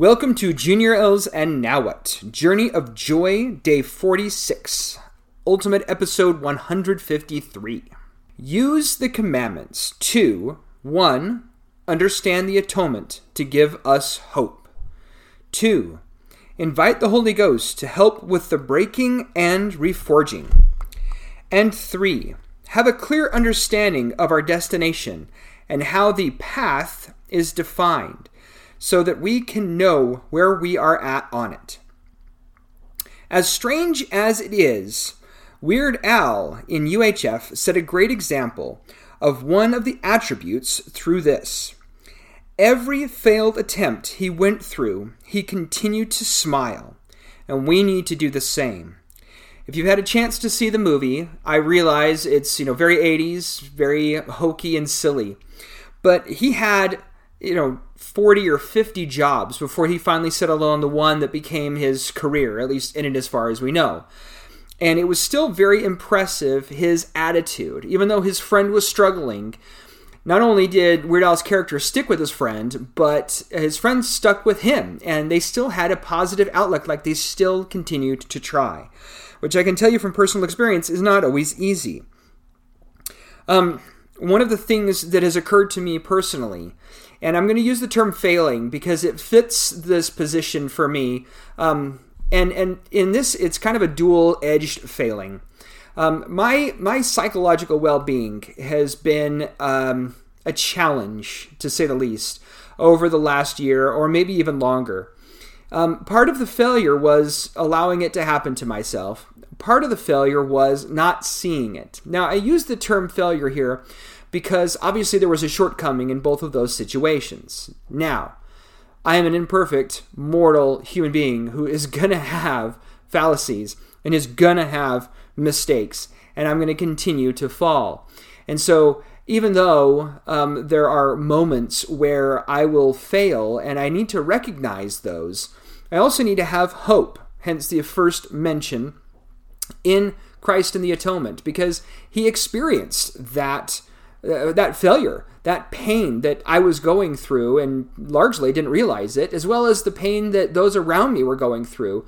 Welcome to Junior L's and Now What? Journey of Joy, Day 46, Ultimate Episode 153. Use the commandments to 1. Understand the atonement to give us hope. 2. Invite the Holy Ghost to help with the breaking and reforging. And 3. Have a clear understanding of our destination and how the path is defined so that we can know where we are at on it. As strange as it is, Weird Al in UHF set a great example of one of the attributes through this. Every failed attempt he went through, he continued to smile, and we need to do the same. If you've had a chance to see the movie, I realize it's, you know, very 80s, very hokey and silly. But he had, you know, 40 or 50 jobs before he finally settled on the one that became his career, at least in it as far as we know. And it was still very impressive, his attitude. Even though his friend was struggling, not only did Weird Al's character stick with his friend, but his friend stuck with him, and they still had a positive outlook, like they still continued to try. Which I can tell you from personal experience is not always easy. Um, one of the things that has occurred to me personally and I'm going to use the term failing because it fits this position for me. Um, and and in this, it's kind of a dual-edged failing. Um, my my psychological well-being has been um, a challenge, to say the least, over the last year or maybe even longer. Um, part of the failure was allowing it to happen to myself. Part of the failure was not seeing it. Now, I use the term failure here because obviously there was a shortcoming in both of those situations. Now, I am an imperfect, mortal human being who is going to have fallacies and is going to have mistakes, and I'm going to continue to fall. And so, even though um, there are moments where I will fail and I need to recognize those, I also need to have hope, hence the first mention in Christ and the atonement, because he experienced that uh, that failure, that pain that I was going through and largely didn't realize it, as well as the pain that those around me were going through.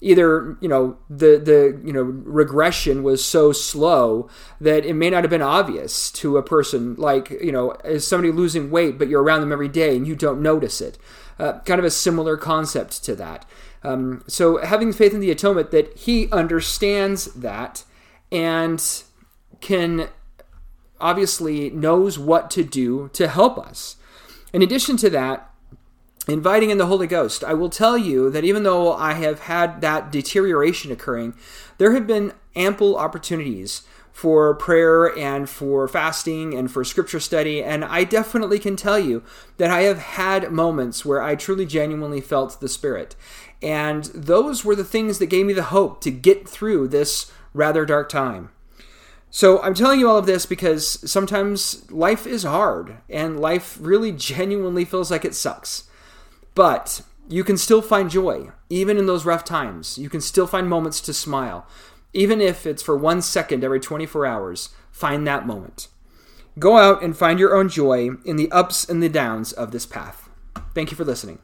Either you know the the you know regression was so slow that it may not have been obvious to a person like you know is somebody losing weight, but you're around them every day and you don't notice it. Uh, kind of a similar concept to that. Um, so having faith in the atonement that he understands that and can obviously knows what to do to help us. In addition to that, inviting in the Holy Ghost, I will tell you that even though I have had that deterioration occurring, there have been ample opportunities for prayer and for fasting and for scripture study. And I definitely can tell you that I have had moments where I truly genuinely felt the Spirit. And those were the things that gave me the hope to get through this rather dark time. So I'm telling you all of this because sometimes life is hard and life really genuinely feels like it sucks. But you can still find joy, even in those rough times. You can still find moments to smile. Even if it's for one second every 24 hours, find that moment. Go out and find your own joy in the ups and the downs of this path. Thank you for listening.